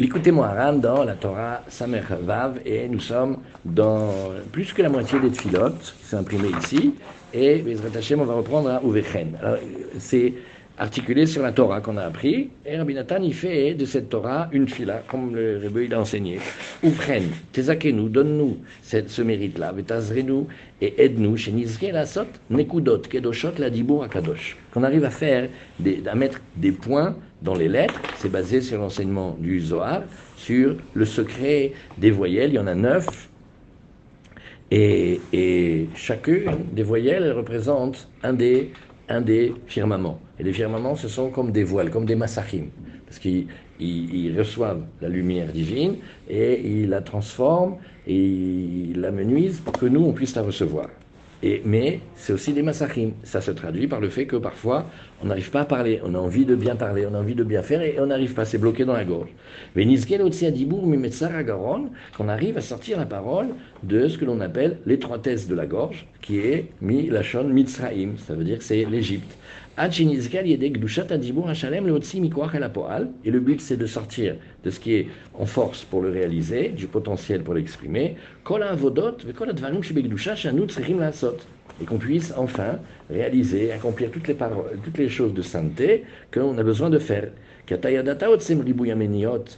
L'écoutez-moi, Haran dans la Torah Samer Vav, et nous sommes dans plus que la moitié des tfilotes qui sont imprimés ici, et Bezrat Hashem, on va reprendre à Uvechen. Alors, c'est articulé sur la Torah qu'on a appris, et Rabbi Nathan, il fait de cette Torah une fila, comme le Rebbe il a enseigné. Ouvren, tezakenu, donne-nous ce mérite-là, vetazrenu, et aide-nous, chez Nizke la nekudot, kedoshot, la dibour akadosh. Qu'on arrive à faire, à mettre des points dans les lettres, c'est basé sur l'enseignement du Zohar, sur le secret des voyelles, il y en a neuf, et, chacune des voyelles elle représente un des un des firmaments. Et les firmaments, ce sont comme des voiles, comme des massachim, parce qu'ils reçoivent la lumière divine et ils la transforment et ils la menuisent pour que nous, on puisse la recevoir. Et, mais c'est aussi des massachim. Ça se traduit par le fait que parfois, on n'arrive pas à parler, on a envie de bien parler, on a envie de bien faire et on n'arrive pas, c'est bloqué dans la gorge. qu'on arrive à sortir la parole de ce que l'on appelle l'étroitesse de la gorge, qui est mi lachon mitzraim, ça veut dire que c'est l'Égypte. Et le but, c'est de sortir de ce qui est en force pour le réaliser, du potentiel pour l'exprimer. Et qu'on puisse enfin réaliser, accomplir toutes les, choses de sainteté qu'on a besoin de faire.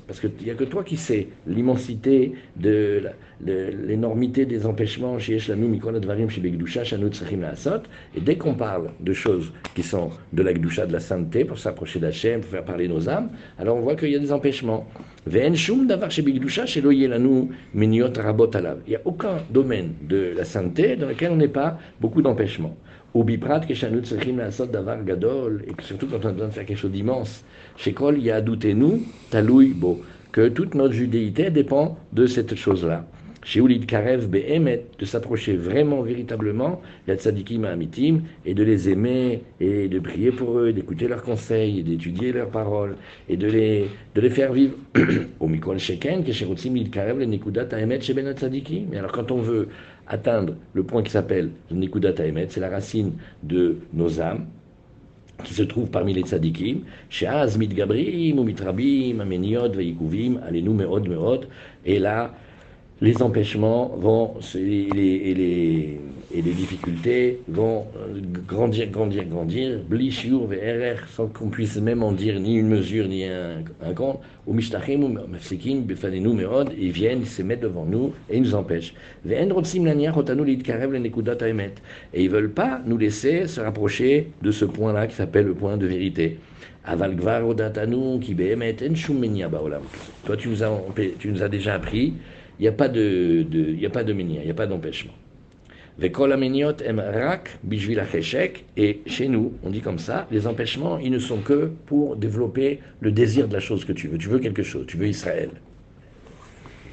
Parce qu'il n'y a que toi qui sais l'immensité de l'énormité des empêchements chez Et dès qu'on parle de choses qui sont de la Gdusha, de la sainteté, pour s'approcher d'Hachem, pour faire parler nos âmes, alors on voit qu'il y a des empêchements. Il n'y a aucun domaine de la sainteté dans lequel on n'est pas beaucoup d'empêchements. Ou biprat que davar gadol, et surtout quand on a besoin de faire quelque chose d'immense. Kol nous taloui bo, que toute notre judéité dépend de cette chose-là. Chez Ulid Karev Behemet, de s'approcher vraiment, véritablement, la tzadikim amitim, et de les aimer, et de prier pour eux, d'écouter leurs conseils, et d'étudier leurs paroles, et de les, de les faire vivre. Au Mikol Sheken, Ulid Karev, le Nikudat Aemet, chez Ben Tzadikim. Mais alors, quand on veut atteindre le point qui s'appelle Nikudat Haemet, c'est la racine de nos âmes, qui se trouve parmi les tzadikim, Sheaz mitgabrim ou mitrabim, ameniot veikuvim, alenu meod meod, et là, les empêchements vont, et les, difficultés vont euh, grandir, grandir, grandir, blishur VRR, sans qu'on puisse même en dire ni une mesure ni un, compte, ou mishtachim ou mafsikim befanenu meod, ils viennent, ils se mettent devant nous et ils nous empêchent. Et ils veulent pas nous laisser se rapprocher de ce point-là qui s'appelle le point de vérité. Toi, tu nous as, tu nous as déjà appris n'y a pas de, il y a pas de il n'y a pas d'empêchement. Et chez nous, on dit comme ça, les empêchements, ils ne sont que pour développer le désir de la chose que tu veux. Tu veux quelque chose, tu veux Israël.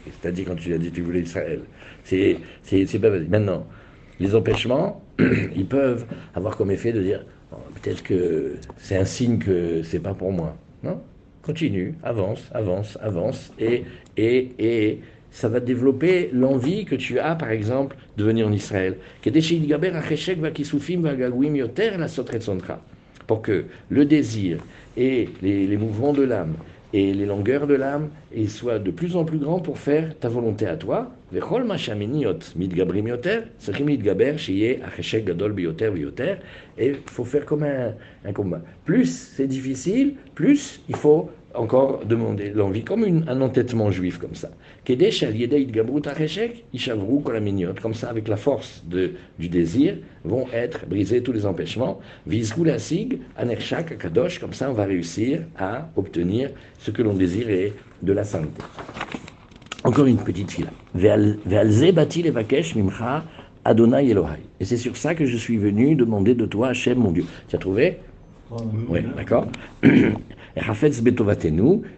C'est-à-dire quand tu as dit tu voulais Israël. C'est, pas Maintenant, les empêchements, ils peuvent avoir comme effet de dire oh, peut-être que c'est un signe que c'est pas pour moi. Non? Continue, avance, avance, avance, et, et, et ça va développer l'envie que tu as, par exemple, de venir en Israël. Pour que le désir et les, mouvements de l'âme et les longueurs de l'âme soient de plus en plus grands pour faire ta volonté à toi. Et il faut faire comme un, un combat. Plus c'est difficile, plus il faut encore demander l'envie, comme un entêtement juif comme ça. Comme ça, avec la force de, du désir, vont être brisés tous les empêchements. Comme ça, on va réussir à obtenir ce que l'on désire et de la sainteté. Encore une petite fila. Et c'est sur ça que je suis venu demander de toi, Hachem, mon Dieu. Tu as trouvé? Oui, d'accord.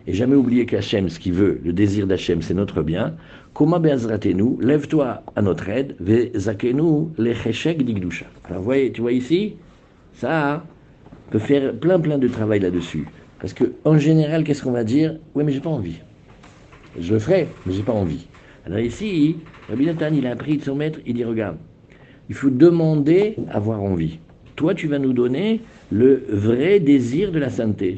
Et jamais oublier qu'Hachem, ce qu'il veut, le désir d'Hachem, c'est notre bien. Koma be'azratenu, lève-toi à notre aide, ve'zakenu lecheshek digdusha. Alors, voyez, tu vois ici, ça peut faire plein plein de travail là-dessus. Parce que, en général, qu'est-ce qu'on va dire? Oui, mais j'ai pas envie. Je le ferai, mais j'ai pas envie. Alors ici, Rabbi Nathan, il a appris de son maître, il dit, regarde, il faut demander avoir envie. Toi, tu vas nous donner le vrai désir de la sainteté.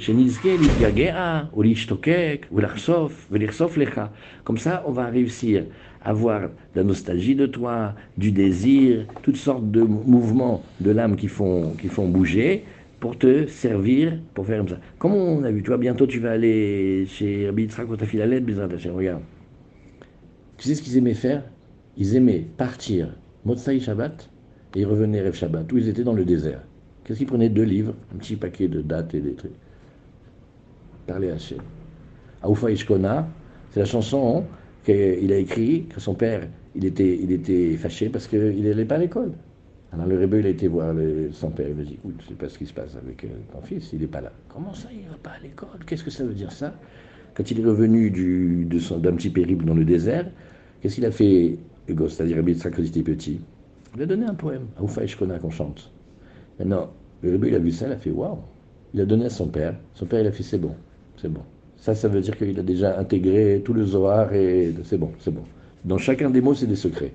Comme ça, on va réussir à avoir la nostalgie de toi, du désir, toutes sortes de mouvements de l'âme qui font, qui font bouger pour te servir, pour faire comme ça. Comme on a vu, toi, bientôt tu vas aller chez Rabbi Yitzhak quand tu la lettre, regarde. Tu sais ce qu'ils aimaient faire? Ils aimaient partir Motsai Shabbat et ils revenaient Rev Shabbat, où ils étaient dans le désert. Qu'est-ce qu'ils prenaient Deux livres, un petit paquet de dates et des trucs. Parler à Hachem. Aoufa Ishkona, c'est la chanson qu'il a écrit, que son père, il était, il était fâché parce qu'il n'allait pas à l'école. Alors le rébeu, il a été voir son père, il lui a dit, écoute, je sais pas ce qui se passe avec euh, ton fils, il n'est pas là. Comment ça, il ne va pas à l'école? Qu'est-ce que ça veut dire ça? Quand il est revenu du, d'un petit périple dans le désert, qu'est-ce qu'il a fait, Hugo, c'est-à-dire quand il était petit Il a donné un poème, à Oufa Ishkona, qu'on chante. Maintenant, le rébeu, il a vu ça, il a fait, waouh Il a donné à son père, son père, il a fait, c'est bon, c'est bon. Ça, ça veut dire qu'il a déjà intégré tout le Zohar et c'est bon, c'est bon. Dans chacun des mots, c'est des secrets.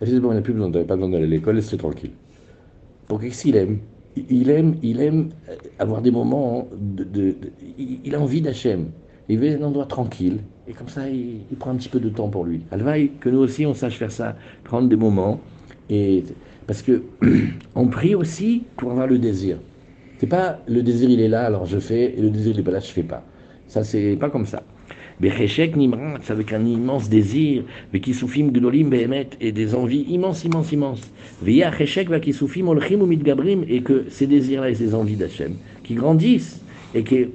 C'est bon, il n'a plus besoin, pas besoin d'aller à l'école, laissez tranquille. Pour qu'est-ce qu'il aime? Il aime, il aime avoir des moments de, il a envie d'Hachem. Il veut un endroit tranquille. Et comme ça, il, prend un petit peu de temps pour lui. Alvaï, que nous aussi, on sache faire ça, prendre des moments. Et, parce que on prie aussi pour avoir le désir. C'est pas le désir, il est là, alors je fais, et le désir, il n'est pas là, je fais pas. Ça, c'est pas comme ça. Becheshek Nimratz, avec un immense désir, Vekisufim Gdolim Behemet, et des envies immenses, immenses, immenses. Veya Cheshek Vakisufim Olchim ou Midgabrim, et que ces désirs-là et ces envies d'Hachem, qui grandissent et qui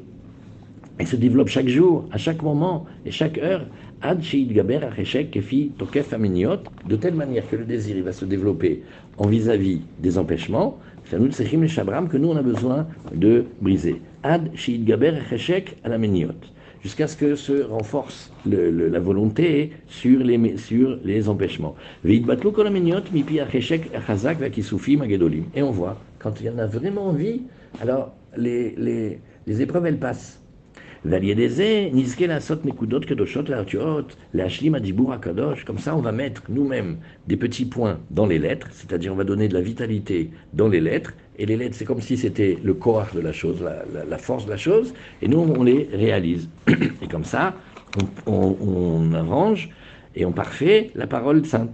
se développent chaque jour, à chaque moment et chaque heure, Ad Gaber Acheshek Kefi Tokef Aminiot, de telle manière que le désir il va se développer en vis-à-vis des empêchements, c'est nous le Shabram que nous on a besoin de briser. Ad Gaber Acheshek Alaminiot jusqu'à ce que se renforce la volonté sur les, sur les empêchements. Et on voit, quand il y en a vraiment envie, alors les, les, les épreuves, elles passent. Comme ça, on va mettre nous-mêmes des petits points dans les lettres, c'est-à-dire on va donner de la vitalité dans les lettres, et les lettres, c'est comme si c'était le corps de la chose, la, force de la chose, et nous, on les réalise. Et comme ça, on, arrange et on parfait la parole sainte.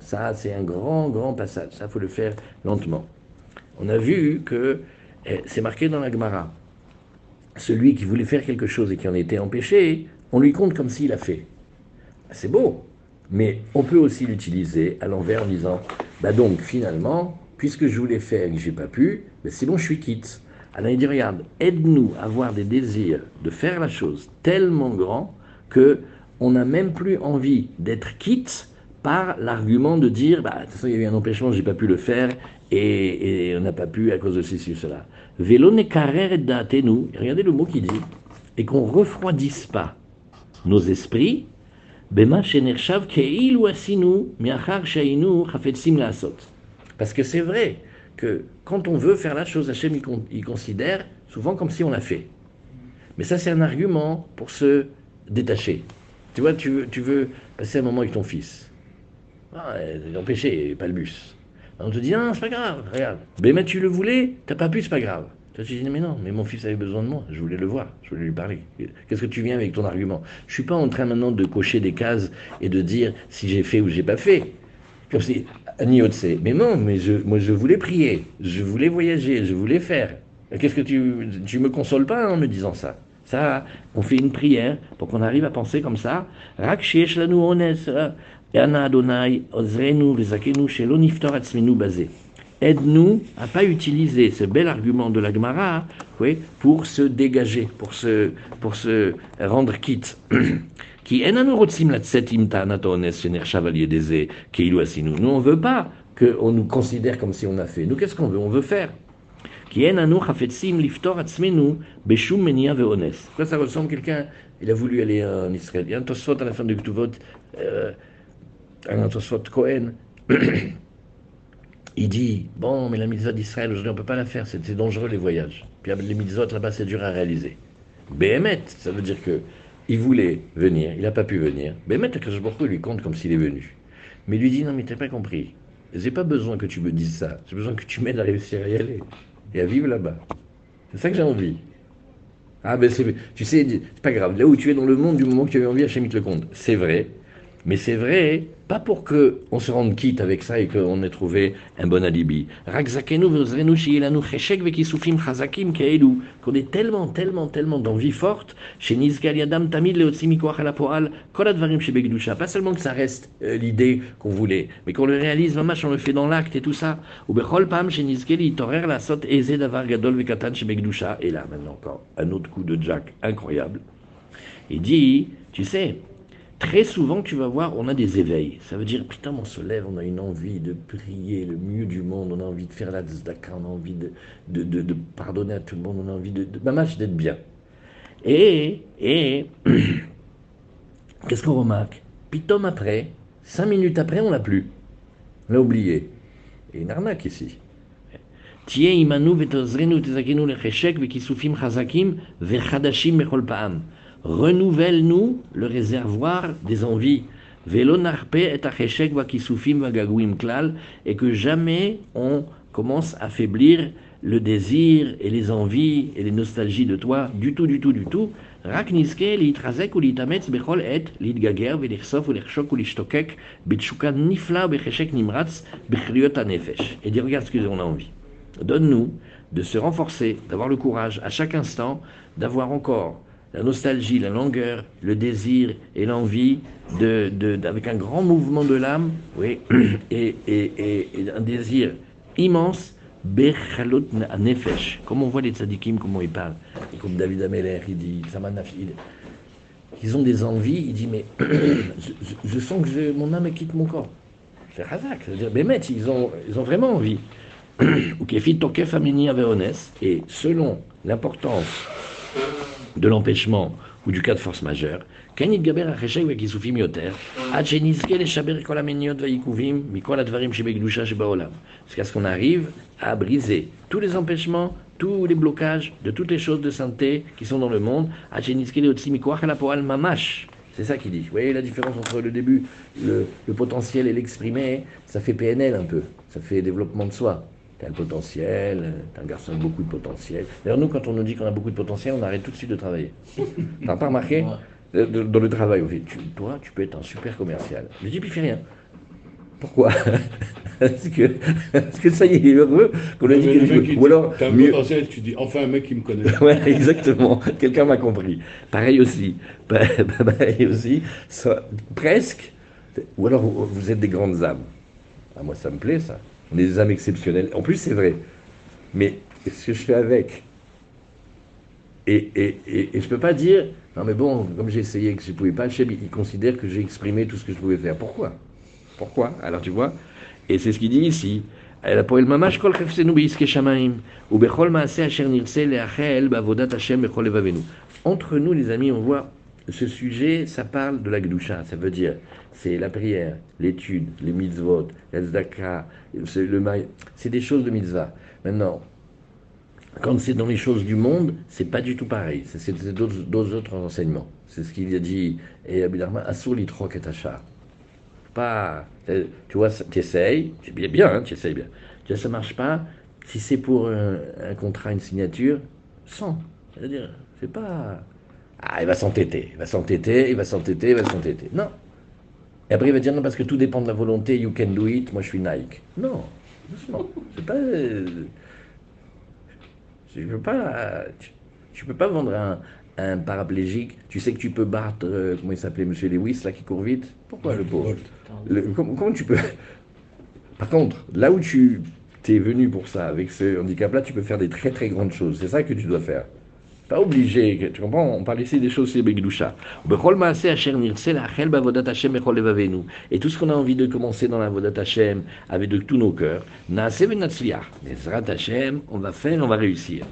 ça, c'est un grand, grand passage. Ça, faut le faire lentement. On a vu que eh, c'est marqué dans la Gemara. Celui qui voulait faire quelque chose et qui en était empêché, on lui compte comme s'il a fait. C'est beau, mais on peut aussi l'utiliser à l'envers en disant, bah donc finalement, puisque je voulais faire et que j'ai pas pu, ben c'est bon, je suis quitte. Alors il dit, regarde, aide-nous à avoir des désirs de faire la chose tellement grands que on n'a même plus envie d'être quitte par l'argument de dire, bah, de toute façon, il y a eu un empêchement, j'ai pas pu le faire, et, on n'a pas pu à cause de ceci ou cela. Vélo ne nous, regardez le mot qu'il dit, et qu'on refroidisse pas nos esprits. Parce que c'est vrai que quand on veut faire la chose, Hachem, il, considère souvent comme si on l'a fait. Mais ça, c'est un argument pour se détacher. Tu vois, tu veux, passer un moment avec ton fils. Ah, l'empêcher, pas le bus. on te dit, non, c'est pas grave, regarde. Mais, tu le voulais, t'as pas pu, c'est pas grave. Toi, tu dis, mais non, mais mon fils avait besoin de moi, je voulais le voir, je voulais lui parler. Qu'est-ce que tu viens avec ton argument? Je suis pas en train maintenant de cocher des cases et de dire si j'ai fait ou j'ai pas fait. Comme si, mais non, mais je, moi je voulais prier, je voulais voyager, je voulais faire. Qu'est-ce que tu, tu me consoles pas en me disant ça? On fait une prière pour qu'on arrive à penser comme ça. Aide-nous à pas utiliser ce bel argument de la Gemara oui, pour se dégager, pour se, pour se rendre quitte. Nous, on ne veut pas qu'on nous considère comme si on a fait. Nous, qu'est-ce qu'on veut? On veut faire. Pourquoi ça ressemble quelqu'un, il a voulu aller en Israël. Il y a un Tosfot à la fin du Ktuvot, euh, un Tosfot Cohen. il dit Bon, mais la mitzvah d'Israël, aujourd'hui, on ne peut pas la faire, c'est dangereux les voyages. Puis les mitzvot là-bas, c'est dur à réaliser. Béhémet, ça veut dire que il voulait venir, il n'a pas pu venir. Béhémet, il lui compte comme s'il est venu. Mais il lui dit Non, mais tu n'as pas compris. J'ai pas besoin que tu me dises ça. J'ai besoin que tu m'aides à réussir à y aller et à vivre là-bas. C'est ça que j'ai envie. Ah ben c'est, tu sais, c'est pas grave. Là où tu es dans le monde, du moment que tu avais envie, Hachem te le compte. C'est vrai. Mais c'est vrai, pas pour qu'on se rende quitte avec ça et qu'on ait trouvé un bon alibi. Qu'on ait tellement, tellement, tellement d'envie forte, chez Yadam Tamid Pas seulement que ça reste euh, l'idée qu'on voulait, mais qu'on le réalise, on le fait dans l'acte et tout ça. Ou Pam, chez la Sot Eze Davar Gadol Vekatan chez Et là, maintenant encore, un autre coup de Jack incroyable. Il dit, tu sais, très souvent, tu vas voir, on a des éveils. Ça veut dire, putain, on se lève, on a une envie de prier le mieux du monde, on a envie de faire la tzedaka, on a envie de, de, pardonner à tout le monde, on a envie de, mamache d'être bien. Et, et, qu'est-ce qu'on remarque? Pitom après, cinq minutes après, on l'a plus. On l'a oublié. Et une arnaque ici. Imanu vetozrenu lecheshek vekisufim chazakim vechadashim renouvelle-nous le réservoir des envies. et que jamais on commence à faiblir le désir et les envies et les nostalgies de toi, du tout, du tout, du tout. Et dis, regarde ce que on a envie. Donne-nous de se renforcer, d'avoir le courage à chaque instant, d'avoir encore la nostalgie, la longueur, le désir et l'envie, de, de, avec un grand mouvement de l'âme, oui, et, et, et, un désir immense, Bechalot Nefesh. Comme on voit les tzadikim, comment ils parlent. Et comme David Ameller, il dit, ils ont des envies, il dit, mais je, sens que mon âme quitte mon corps. C'est razak, c'est-à-dire, mais ils ont, ils ont vraiment envie. Ou Kefit Tokef Amini et selon l'importance de l'empêchement ou du cas de force majeure, jusqu'à ce qu'on arrive à briser tous les empêchements, tous les blocages de toutes les choses de santé qui sont dans le monde, c'est ça qu'il dit. Vous voyez la différence entre le début, le, le potentiel et l'exprimer, ça fait PNL un peu, ça fait développement de soi t'as le potentiel, t'es un garçon avec beaucoup de potentiel. D'ailleurs, nous, quand on nous dit qu'on a beaucoup de potentiel, on arrête tout de suite de travailler. T'as pas remarqué Dans le travail, on dit, toi, tu peux être un super commercial. Je dis, puis fais rien. Pourquoi? Parce que, parce que ça y est, il est heureux qu'on a dit quelque Ou alors, as un potentiel, tu dis, enfin un mec qui me connaît. ouais, exactement. Quelqu'un m'a compris. Pareil aussi. Pareil aussi. presque. Ou alors, vous êtes des grandes âmes. Ah, moi, ça me plaît, ça. On est des âmes exceptionnelles. En plus, c'est vrai. Mais ce que je fais avec? Et, et, et, je ne peux pas dire, non mais bon, comme j'ai essayé que je ne pouvais pas, il considère que j'ai exprimé tout ce que je pouvais faire. Pourquoi? Pourquoi? Alors tu vois, et c'est ce qu'il dit ici. Entre nous, les amis, on voit ce sujet, ça parle de la Gdusha, ça veut dire, c'est la prière, l'étude, les mitzvot, la zdaka, le c'est des choses de mitzvah. Maintenant, quand c'est dans les choses du monde, c'est pas du tout pareil, c'est d'autres autres enseignements. C'est ce qu'il a dit, et Abidarma, Asur litrok et Pas, tu vois, tu essayes, c'est bien, bien, hein, tu essayes bien. Tu vois, ça marche pas, si c'est pour un, un contrat, une signature, sans. C'est-à-dire, c'est pas ah, il va s'entêter, il va s'entêter, il va s'entêter, il va s'entêter. Non. Et après, il va dire non, parce que tout dépend de la volonté, you can do it, moi je suis Nike. Non, doucement. C'est pas. Je veux pas. Tu, peux pas vendre un, un, paraplégique. Tu sais que tu peux battre, euh, comment il s'appelait, Monsieur Lewis, là, qui court vite? Pourquoi le pauvre? Comment, tu peux? Par contre, là où tu es venu pour ça, avec ce handicap-là, tu peux faire des très très grandes choses. C'est ça que tu dois faire pas obligé, tu comprends On parle ici des choses c'est Begdusha. Et tout ce qu'on a envie de commencer dans la Vodat Hashem avec de tous nos cœurs, on va faire, on va réussir.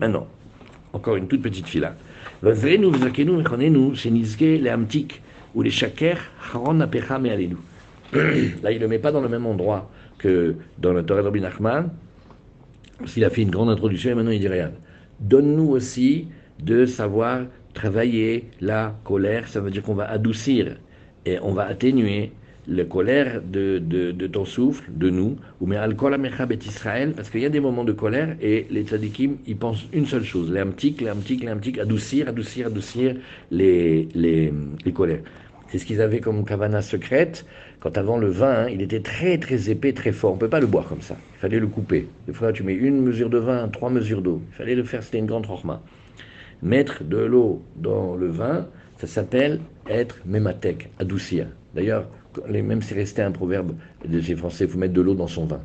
Maintenant, encore une toute petite fila. Là, il ne le met pas dans le même endroit que dans le Torah de Nachman, parce qu'il a fait une grande introduction et maintenant il dit rien. Donne-nous aussi de savoir travailler la colère, ça veut dire qu'on va adoucir et on va atténuer la colère de, de, ton souffle, de nous, ou mais al-kol bet Israël, parce qu'il y a des moments de colère et les tzadikim, ils pensent une seule chose, l'amtik, l'amtik, l'amtik, adoucir, adoucir, adoucir les, les, les colères. C'est ce qu'ils avaient comme kavana secrète, quand avant le vin, hein, il était très très épais, très fort. On ne peut pas le boire comme ça. Il fallait le couper. Des fois, tu mets une mesure de vin, trois mesures d'eau. Il fallait le faire, c'était une grande chorma. Mettre de l'eau dans le vin, ça s'appelle être mématek, adoucir. D'ailleurs, même c'est resté un proverbe des Français, il faut mettre de l'eau dans son vin.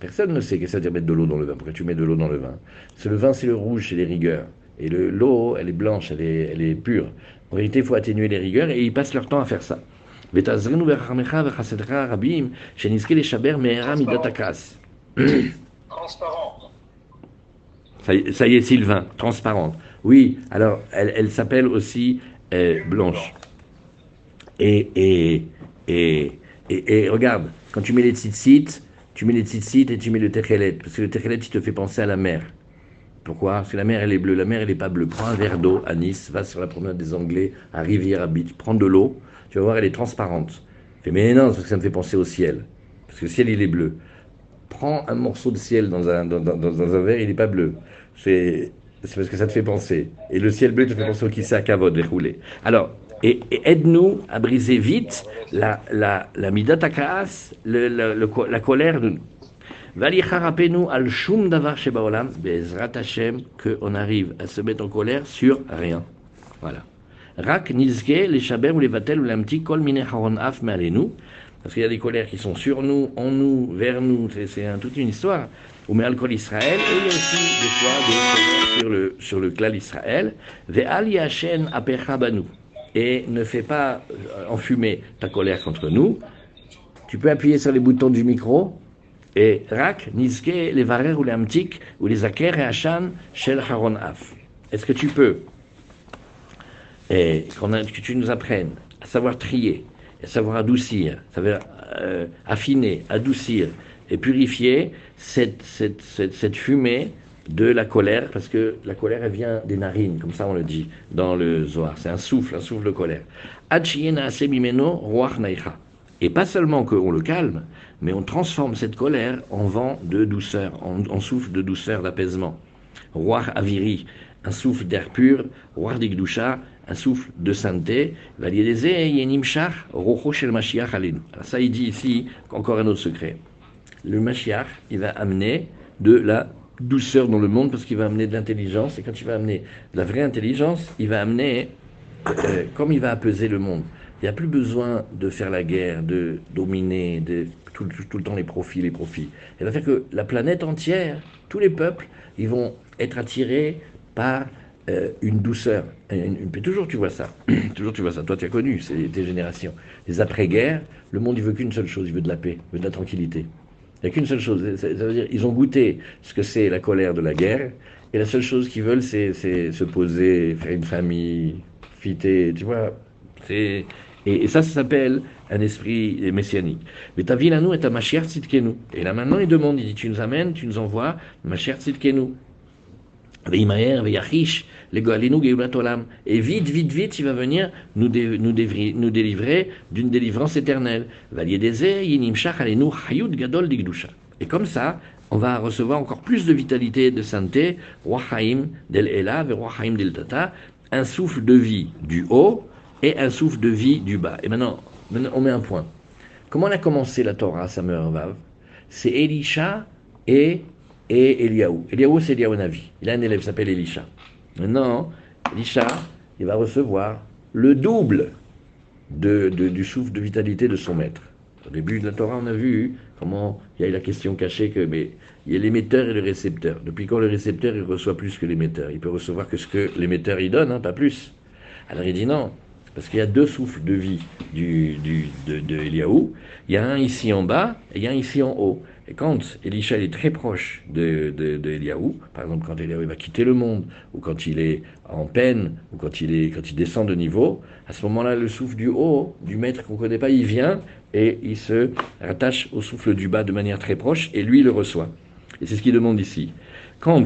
Personne ne sait qu'est-ce que ça veut dire mettre de l'eau dans le vin. Pourquoi tu mets de l'eau dans le vin? C'est le vin, c'est le rouge, c'est les rigueurs. Et l'eau, elle est blanche, elle est, elle est pure. En réalité, il faut atténuer les rigueurs et ils passent leur temps à faire ça. ותעזרנו ברחמך וחסדך הרבים, שנזכה לשבר מהרה מידת הכעס. Ça y est, Sylvain, transparente. Oui, alors elle, elle s'appelle aussi euh, Blanche. Et, et, et, et, regarde, quand tu mets les tzitzit, tu mets les tzitzit et tu mets le techelet, parce que le techelet, il te fait penser à la mer. Pourquoi Parce que la mer, elle est bleue, la mer, elle n'est pas bleue. Prends un verre d'eau à Nice, va sur la promenade des Anglais, à Rivière, à Beach, prends de l'eau, tu vas voir, elle est transparente. Fais, mais non, parce que ça me fait penser au ciel. Parce que le ciel, il est bleu. Prends un morceau de ciel dans un, verre, il n'est pas bleu. C'est parce que ça te fait penser. Et le ciel bleu te fait penser au à Kavod, rouler. Alors, et, aide-nous à briser vite la, la, la midata le, la colère de nous al shum davar shebaolam, bezrat Hashem, qu'on arrive à se mettre en colère sur rien. Voilà. Rak nizke, les shaber ou les vatel ou l'amti kol haron af nous parce qu'il y a des colères qui sont sur nous, en nous, vers nous, c'est toute une histoire. Ou mais alcool Israël, et il y a aussi des fois des colères sur le, sur le clan Israël. Ve'al yashen banu. Et ne fais pas euh, enfumer ta colère contre nous. Tu peux appuyer sur les boutons du micro et rak nizke les varer ou les amtik ou les aker et achan shel haron af. Est-ce que tu peux et que tu nous apprennes à savoir trier, à savoir adoucir, à savoir euh, affiner, adoucir et purifier cette, fumée de la colère, parce que la colère, elle vient des narines, comme ça on le dit dans le Zohar. C'est un souffle, un souffle de colère. Et pas seulement qu'on le calme, mais on transforme cette colère en vent de douceur, en, souffle de douceur, d'apaisement. Roi Aviri, un souffle d'air pur, Roi Digdusha, un souffle de sainteté. Ça, il dit ici encore un autre secret. Le Mashiach, il va amener de la douceur dans le monde parce qu'il va amener de l'intelligence. Et quand il va amener la vraie intelligence, il va amener, euh, comme il va apaiser le monde. Il n'y a plus besoin de faire la guerre, de dominer, de tout, tout, le temps les profits, les profits. Il va faire que la planète entière, tous les peuples, ils vont être attirés par euh, une douceur. Une, toujours tu vois ça. toujours tu vois ça. Toi, tu as connu c'est tes générations. Les après-guerres, le monde, il veut qu'une seule chose, il veut de la paix, il veut de la tranquillité. Il n'y a qu'une seule chose. Ça, veut dire ils ont goûté ce que c'est la colère de la guerre, et la seule chose qu'ils veulent, c'est se poser, faire une famille, fiter, tu vois. Et, et, ça, ça s'appelle un esprit messianique. Mais ta ville à nous est à ma chère Tzidkenu. Et là maintenant, il demande, il dit, tu nous amènes, tu nous envoies, ma chère Tzidkenu. Et vite, vite, vite, il va venir nous, nous, nous délivrer d'une délivrance éternelle. Et comme ça, on va recevoir encore plus de vitalité et de sainteté, del Ela, del Tata, un souffle de vie du haut et un souffle de vie du bas. Et maintenant, on met un point. Comment on a commencé la Torah, Samuel Vav? C'est Elisha et et Eliaou. Eliaou, c'est Eliaou Navi. Il a un élève qui s'appelle Elisha. Maintenant, Elisha, il va recevoir le double du souffle de vitalité de son maître. Au début de la Torah, on a vu comment il y a la question cachée que mais il y a l'émetteur et le récepteur. Depuis quand le récepteur il reçoit plus que l'émetteur? Il peut recevoir que ce que l'émetteur il donne, hein, pas plus. Alors il dit non, parce qu'il y a deux souffles de vie du, de, de Eliaou. Il y a un ici en bas et il y a un ici en haut. Et quand Elisha est très proche de, de, par exemple quand Eliaou va quitter le monde, ou quand il est en peine, ou quand il, est, quand il descend de niveau, à ce moment-là, le souffle du haut, du maître qu'on ne connaît pas, il vient et il se rattache au souffle du bas de manière très proche, et lui le reçoit. Et c'est ce qu'il demande ici. Quand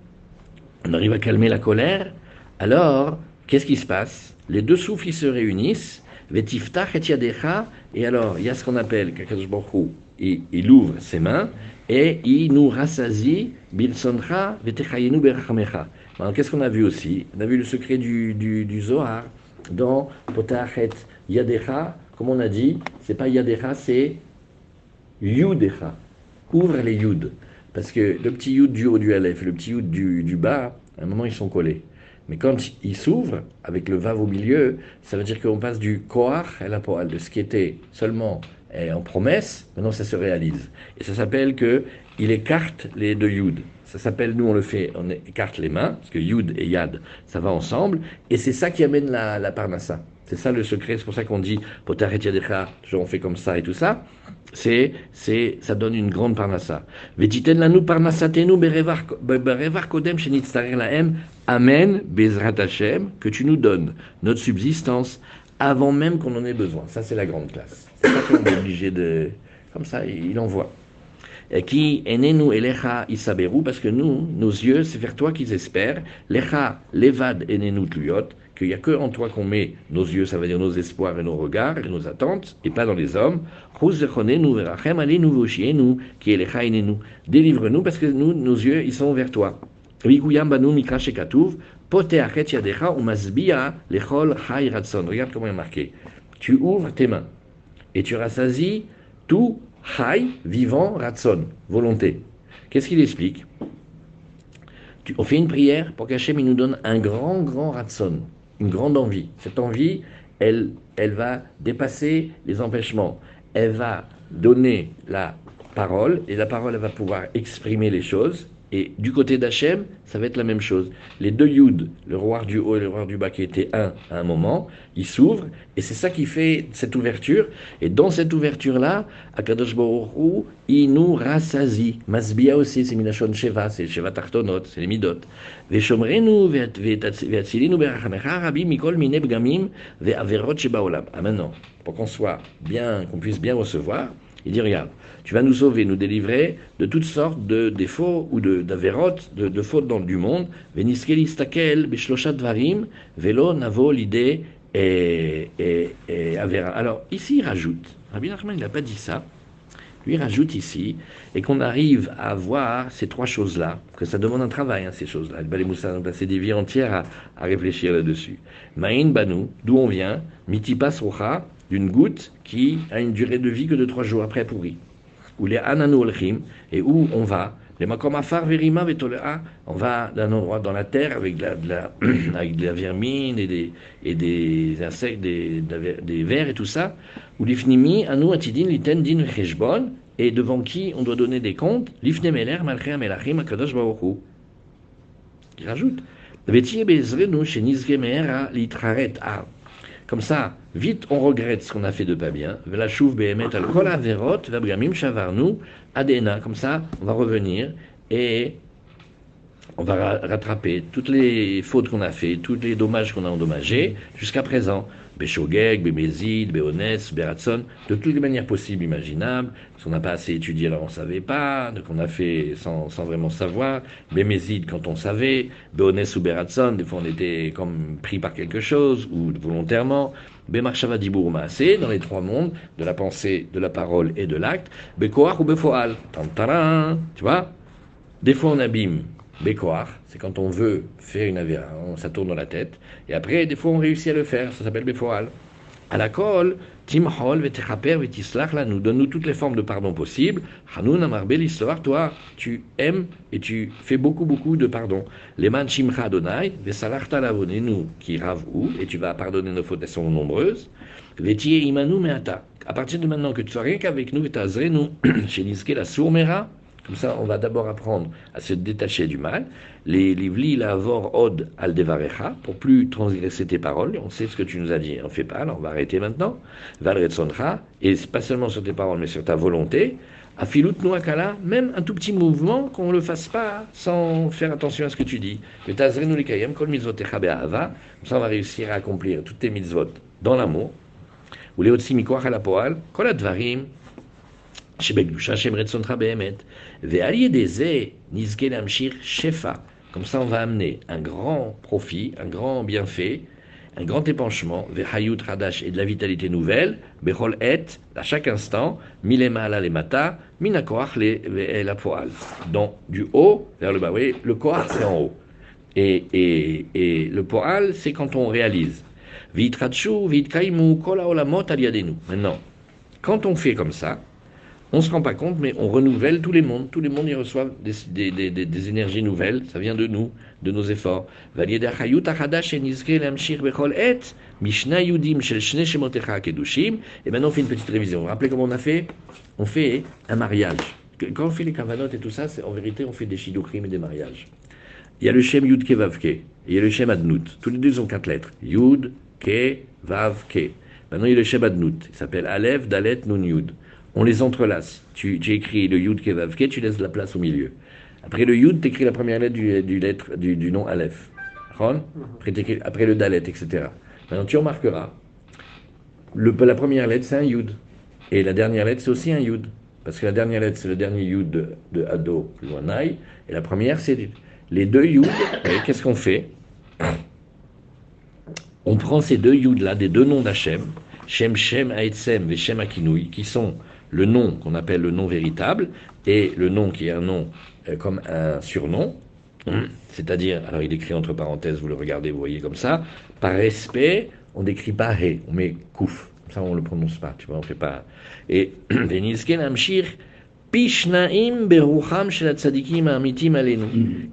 on arrive à calmer la colère, alors qu'est-ce qui se passe? Les deux souffles ils se réunissent, et alors il y a ce qu'on appelle, Kakadosh il ouvre ses mains et il nous rassasie, Bilsoncha Vetechayenu Berachamecha. Alors qu'est-ce qu'on a vu aussi? On a vu le secret du, du, Zohar dans Potachet Yadecha, comme on a dit, c'est pas Yadecha, c'est Yudecha ouvre les yud. Parce que le petit yud du haut du Aleph et le petit yud du, du bas, à un moment, ils sont collés. Mais quand ils s'ouvrent, avec le vav au milieu, ça veut dire qu'on passe du koach à la poal, de ce qui était seulement eh, en promesse, maintenant ça se réalise. Et ça s'appelle que il écarte les deux yud. Ça s'appelle, nous on le fait, on écarte les mains, parce que yud et yad, ça va ensemble, et c'est ça qui amène la, la parnassa. C'est ça le secret, c'est pour ça qu'on dit yadecha, toujours on fait comme ça et tout ça c'est, c'est, ça donne une grande parnassa. Vetiten lanu parnassatenu berevar kodem la lahem. Amen, bezrat Hashem, que tu nous donnes notre subsistance avant même qu'on en ait besoin. Ça, c'est la grande classe. C'est ça qu'on est obligé de. Comme ça, il envoie. Qui enenu elecha isaberu, parce que nous, nos yeux, c'est vers toi qu'ils espèrent. Lecha levad enenu tuyot qu'il n'y a que en toi qu'on met nos yeux, ça veut dire nos espoirs et nos regards et nos attentes, et pas dans les hommes. Délivre-nous parce que nous, nos yeux, ils sont vers toi. Regarde comment il est marqué. Tu ouvres tes mains et tu rassasies tout chai, vivant, ratson, volonté. Qu'est-ce qu'il explique? On fait une prière pour qu'Hachem nous donne un grand, grand ratson une grande envie. Cette envie, elle, elle va dépasser les empêchements. Elle va donner la parole, et la parole, elle va pouvoir exprimer les choses, et du côté d'Hachem, ça va être la même chose. Les deux Yud, le roi du haut et le roi du bas qui étaient un à un moment, ils s'ouvrent, et c'est ça qui fait cette ouverture. Et dans cette ouverture-là, Akadosh Baruch il nous rassasie. Masbia aussi, c'est Minashon Sheva, c'est Sheva Tartonot, c'est les Midot. Veshomrenu ve'atzilinu berachamecha rabbi mikol mine bgamim ve'averot shebaolam. Ah maintenant, pour qu'on soit bien, qu'on puisse bien recevoir, il dit, regarde, tu vas nous sauver, nous délivrer de toutes sortes de défauts ou d'avérotes, de, de, fautes dans du monde. varim, velo navo l'idée et, Alors, ici, il rajoute, Rabbi Nachman, il n'a pas dit ça, lui rajoute ici, et qu'on arrive à voir ces trois choses-là, que ça demande un travail, hein, ces choses-là. Le Moussa a passé des vies entières à, à réfléchir là-dessus. Ma'in Banu, d'où on vient, Mitipas Rocha, d'une goutte qui a une durée de vie que de trois jours après pourri. Ou les ananu et où on va, les makomafar verima vetolea, on va d'un endroit dans la terre avec de la, avec de la vermine et des, et des insectes, des, des vers et tout ça, ou l'ifnimi anu atidin liten din cheshbon, et devant qui on doit donner des comptes, l'ifne meler malchea melachim akadosh baruchu. Il rajoute, vetiye bezrenu shenizgemer litraret. Comme ça, vite on regrette ce qu'on a fait de pas bien. Comme ça, on va revenir et on va rattraper toutes les fautes qu'on a fait, tous les dommages qu'on a endommagés jusqu'à présent. Béchogeg, Bémézid, Béonès, Beratson, de toutes les manières possibles, imaginables. Si on n'a pas assez étudié, alors on ne savait pas, qu'on a fait sans, sans, vraiment savoir. Bémézid, quand on savait. Béonès ou Beratson, des fois on était comme pris par quelque chose, ou volontairement. Bémarchava c'est dans les trois mondes, de la pensée, de la parole et de l'acte. Békoar ou Béfoal, tantarin, tu vois. Des fois on abîme Bécoir, c'est quand on veut faire une avéra, ça tourne dans la tête. Et après, des fois, on réussit à le faire, ça s'appelle Béfoal. À la colle, Timhol, Vetechaper, Vetislach, là, nous donne-nous toutes les formes de pardon possibles. Hanoun, Amarbe, l'histoire, toi, tu aimes et tu fais beaucoup, beaucoup de pardon. Leman Shimcha Adonai, Vesalachta nous qui ou, et tu vas pardonner nos fautes, elles sont nombreuses. Vetie Imanu Meata. À partir de maintenant que tu sois rien qu'avec nous, nous, chez la Sourmera, tout ça, on va d'abord apprendre à se détacher du mal. Les livli lavor od aldevarecha pour plus transgresser tes paroles. On sait ce que tu nous as dit, on ne fait pas, alors on va arrêter maintenant. Valretsonra, et pas seulement sur tes paroles, mais sur ta volonté. Afilut nuakala, même un tout petit mouvement, qu'on ne le fasse pas sans faire attention à ce que tu dis. Mais tazrenu kol mitzvotecha be'ahava, ça on va réussir à accomplir toutes tes mitzvot dans l'amour. Ou les mikoach al apoal, kol advarim, be'emet shefa. Comme ça, on va amener un grand profit, un grand bienfait, un grand épanchement, Vehayut Hadash et de la vitalité nouvelle, Bechol Et, à chaque instant, Milema la Lemata, Minakoach la Poal. Donc, du haut vers le bas. Vous voyez, le Koach, c'est en haut. Et, et, et le Poal, c'est quand on réalise. Vitrachu, Vitkaimu, Kola Olamot, Aliadenu. Maintenant, quand on fait comme ça, on ne se rend pas compte, mais on renouvelle tous les mondes. Tous les mondes y reçoivent des, énergies nouvelles. Ça vient de nous, de nos efforts. Et maintenant, on fait une petite révision. Vous vous rappelez comment on a fait? On fait un mariage. Quand on fait les kavanotes et tout ça, en vérité, on fait des shidukrim et des mariages. Il y a le shem Yud Ke. Et il y a le shem Adnout. Tous les deux ont quatre lettres. Yud, Ke, Vav, Ke. Maintenant, il y a le shem Adnout. Il s'appelle Alev, Dalet, Nun, Yud on les entrelace. Tu, écris le Yud Kevavke, tu laisses la place au milieu. Après le Yud, tu écris la première lettre du, lettre, du, nom Aleph. Après, après le Dalet, etc. Maintenant, tu remarqueras, le, la première lettre, c'est un Yud. Et la dernière lettre, c'est aussi un Yud. Parce que la dernière lettre, c'est le dernier Yud de, Ado, plus loin Et la première, c'est les deux Yud. Qu'est-ce qu'on fait? On prend ces deux Yud-là, des deux noms d'Hachem, Shem Shem Aetzem et Shem Akinui, qui sont le nom qu'on appelle le nom véritable et le nom qui est un nom euh, comme un surnom, hum. c'est-à-dire, alors il écrit entre parenthèses, vous le regardez, vous voyez comme ça, par respect, on décrit pas He, on met Kouf. Ça, on le prononce pas, tu vois, on fait pas. Et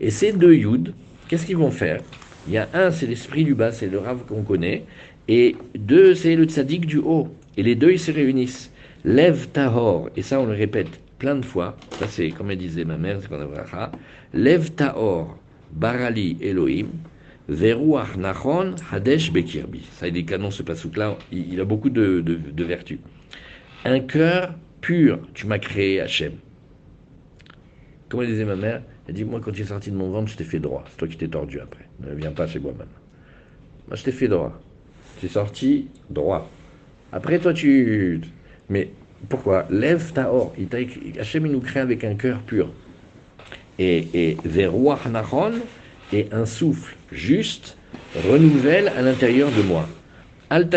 Et ces deux Yud, qu'est-ce qu'ils vont faire? Il y a un, c'est l'esprit du bas, c'est le Rav qu'on connaît, et deux, c'est le tzaddik du haut. Et les deux, ils se réunissent. Lève tahor, et ça on le répète plein de fois, ça c'est comme elle disait ma mère, c'est qu'on a Lève tahor, barali Elohim, veruach nachon, hadesh bekirbi. Ça il est canon ce pasouk-là, il, a beaucoup de, de, vertus. Un cœur pur, tu m'as créé Hachem. Comme elle disait ma mère, elle dit Moi, quand tu es sorti de mon ventre, je t'ai fait droit. C'est toi qui t'es tordu après. Ne viens pas chez moi maintenant. Moi, je t'ai fait droit. Tu es sorti droit. Après, toi, tu mais pourquoi? Lève ta or. Hachem, il nous crée avec un cœur pur. Et, et et un souffle juste, renouvelle à l'intérieur de moi. Al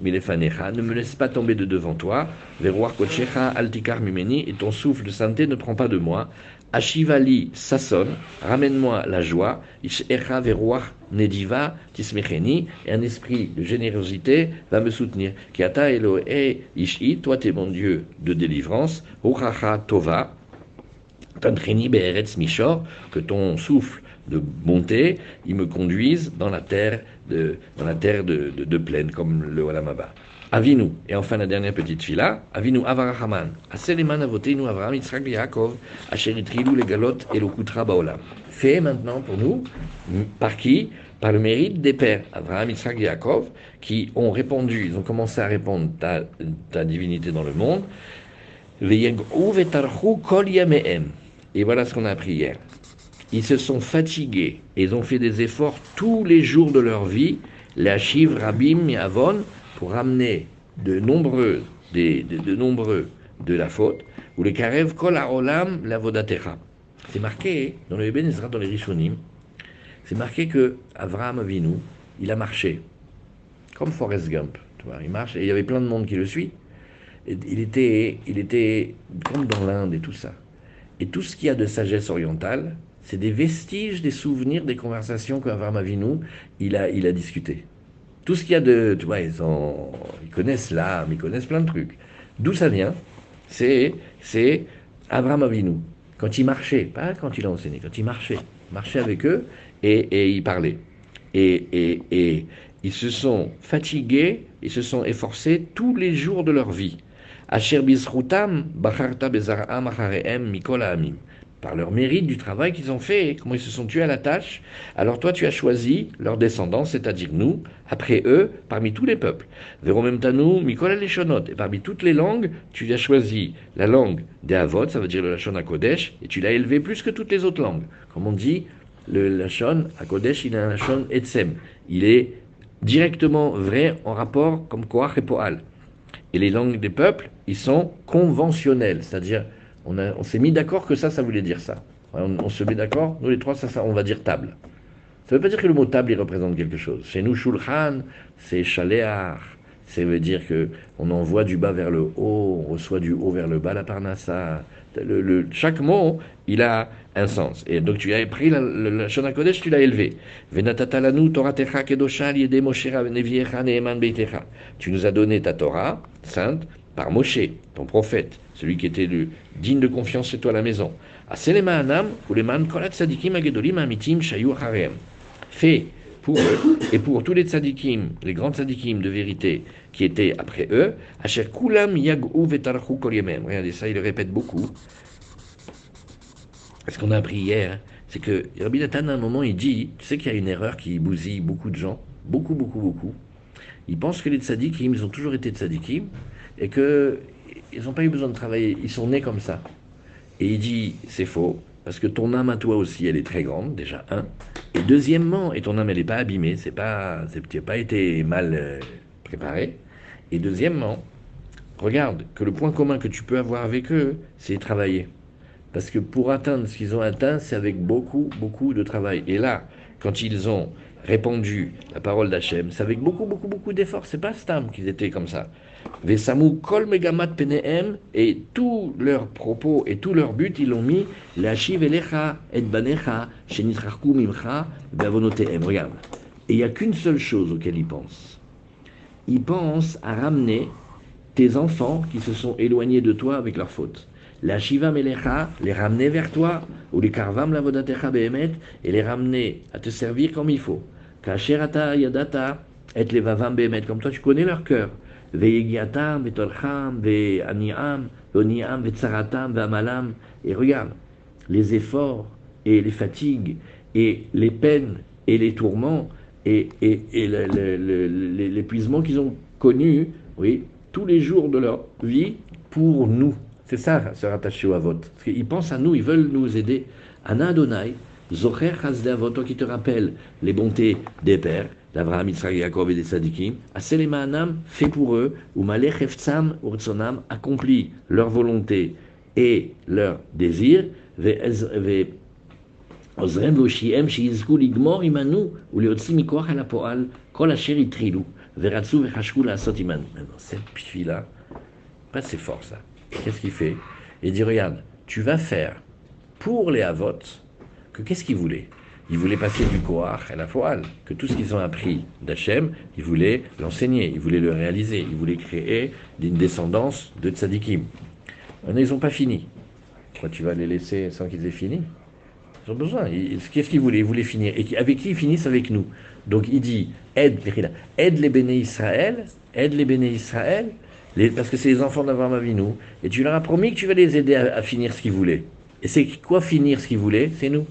milefanecha, ne me laisse pas tomber de devant toi. Veruach kochecha altikar mimeni, et ton souffle de sainteté ne prend pas de moi. Ashivali Sasson, ramène-moi la joie, Ishecha Veruach Nediva Tismecheni, et un esprit de générosité va me soutenir. Kiata Elohe Ishi, toi t'es mon Dieu de délivrance, Ruchacha Tova, Tantreni Be'eretz Mishor, que ton souffle de bonté, il me conduise dans la terre de, dans la terre de, de, plaine, comme le. Avinu. Et enfin, la dernière petite fila. Avinu Avarahaman. Aseleman Avotenu Avraham Yitzhak Yaakov. Asheritrilu Legalot Elokutra Baolam. Fait maintenant pour nous. Par qui? Par le mérite des pères. Avraham, Yitzhak Yaakov. Qui ont répondu, ils ont commencé à répondre ta, ta divinité dans le monde. Et voilà ce qu'on a appris hier. Ils se sont fatigués. Ils ont fait des efforts tous les jours de leur vie. La Shiv Rabim Yavon pour ramener de nombreux, de, nombreux de la faute, ou les karev kol la vodatera. C'est marqué dans le Ben Ezra, dans les Rishonim, c'est marqué que Avraham Avinu, il a marché, comme Forrest Gump, tu vois, il marche, et il y avait plein de monde qui le suit. il était, il était comme dans l'Inde et tout ça. Et tout ce qu'il y a de sagesse orientale, c'est des vestiges des souvenirs des conversations qu'Avraham Avinu, il a, il a discuté. Tout ce qu'il y a de. Tu vois, ils, ont, ils connaissent l'âme, ils connaissent plein de trucs. D'où ça vient C'est Abraham Avinu. Quand il marchait, pas quand il a enseigné, quand il marchait, marchait avec eux et, et il parlait. Et, et, et ils se sont fatigués, ils se sont efforcés tous les jours de leur vie. Asher bacharta bezar'am achareem mikol par leur mérite du travail qu'ils ont fait, comment ils se sont tués à la tâche. Alors toi, tu as choisi leur descendance, c'est-à-dire nous, après eux, parmi tous les peuples. Veromemtanu, Mikola Leshonot. Et parmi toutes les langues, tu as choisi la langue des Avot, ça veut dire le Lachon à Kodesh, et tu l'as élevé plus que toutes les autres langues. Comme on dit, le Lachon à Kodesh, il a un Lachon Etsem. Il est directement vrai en rapport comme Koach et Poal. Et les langues des peuples, ils sont conventionnelles, c'est-à-dire on, s'est mis d'accord que ça, ça voulait dire ça. On, se met d'accord, nous les trois, ça, ça, on va dire table. Ça ne veut pas dire que le mot table, il représente quelque chose. Chez nous, shulchan, c'est chaléar. Ça veut dire que on envoie du bas vers le haut, on reçoit du haut vers le bas la parnassa. Le, chaque mot, il a un sens. Et donc tu as pris la, la, Kodesh, tu l'as élevé. Tu nous as donné ta Torah, sainte, par Moshe, ton prophète, celui qui était le digne de confiance chez toi à la maison. Fait pour eux et pour tous les tzadikim, les grands tzadikim de vérité qui étaient après eux, Regardez ça, il le répète beaucoup. Ce qu'on a appris hier, c'est que Rabbi Nathan, à un moment, il dit, tu sais qu'il y a une erreur qui bousille beaucoup de gens, beaucoup, beaucoup, beaucoup. Ils pensent que les tzadikim, ils ont toujours été tzadikim, et que ils n'ont pas eu besoin de travailler, ils sont nés comme ça. Et il dit, c'est faux, parce que ton âme à toi aussi, elle est très grande, déjà, un. Et deuxièmement, et ton âme, elle n'est pas abîmée, c'est pas, tu n'as pas été mal euh, préparé. Et deuxièmement, regarde que le point commun que tu peux avoir avec eux, c'est travailler. Parce que pour atteindre ce qu'ils ont atteint, c'est avec beaucoup, beaucoup de travail. Et là, quand ils ont répandu la parole d'Hachem, c'est avec beaucoup, beaucoup, beaucoup d'efforts. C'est pas Stam qu'ils étaient comme ça. Vesamu kol megamat et tous leurs propos et tout leur but, ils l'ont mis, l'achiv elecha et banecha, shenitrarku mimcha, bavonotehem. Regarde. Et il n'y a qu'une seule chose auquel ils pensent. Ils pensent à ramener tes enfants qui se sont éloignés de toi avec leurs fautes. La Shiva Melecha, les ramener vers toi, ou les Karvam Lavodatecha Behemet, et les ramener à te servir comme il faut. Kasherata Yadata, et les Vavam Behemet, comme toi tu connais leur cœur. Veyegiatam, Vetolcham, Veaniam, Veamalam. Et regarde, les efforts et les fatigues et les peines et les tourments et, et, et l'épuisement qu'ils ont connu, oui, tous les jours de leur vie pour nous. C'est ça, se rattacher au Avot. Parce qu'ils pensent à nous, ils veulent nous aider. Zocher Avot, toi qui te rappelle les bontés des pères, d'Abraham, Yitzhak, Yaakov et des Sadikim, Aselemanam fait pour eux, ou Malech Eftsam, Urtsonam, accomplit leur volonté et leur désir, עוזרם והושיעם שיזכו לגמור עמנו ולהוציא מכוח אל הפועל כל אשר התחילו ורצו וחשקו לעשות עמנו. Cette fille-là, pas c'est fort ça. Qu'est-ce qu'il fait Il dit, regarde, tu vas faire pour les Avot que qu'est-ce qu'il voulait il voulait passer du Koach à la Foal, que tout ce qu'ils ont appris d'Hachem, ils voulaient l'enseigner, ils voulaient le réaliser, ils voulaient créer une descendance de tzadikim. Maintenant, ils n'ont pas fini. Toi, tu vas les laisser sans qu'ils aient fini? Ils ont besoin. Qu'est-ce qu'ils voulaient? Ils voulaient finir. Et avec qui ils finissent Avec nous? Donc il dit aide, aide les béné Israël, aide les béné Israël, parce que c'est les enfants vie, nous. Et tu leur as promis que tu vas les aider à finir ce qu'ils voulaient. Et c'est quoi finir ce qu'ils voulaient? C'est nous.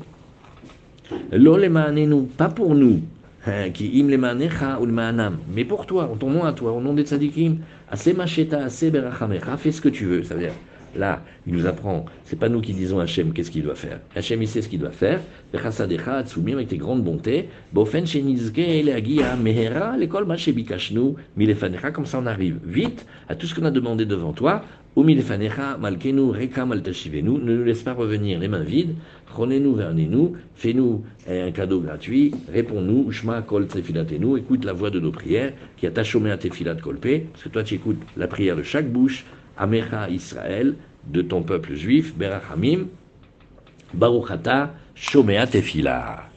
Lo nous, pas pour nous, hein, qui im lemanecha ou manam, mais pour toi, en ton nom à toi, au nom des tzadikim, assez macheta, assez berachamecha, fais ce que tu veux, ça veut dire. Là, il nous apprend, c'est pas nous qui disons à Hachem qu'est-ce qu'il doit faire. Hachem, il sait ce qu'il doit faire. Avec tes grandes bontés. Comme ça on arrive vite à tout ce qu'on a demandé devant toi. Ne nous laisse pas revenir les mains vides. Prenez-nous, vernez-nous, fais-nous un cadeau gratuit, réponds-nous, Shma kol tefilatenu, écoute la voix de nos prières, qui a tachomé à tefilat kolpe, parce que toi tu écoutes la prière de chaque bouche, Amecha Israël, de ton peuple juif, Berachamim, Baruchata, Shomea Tefila.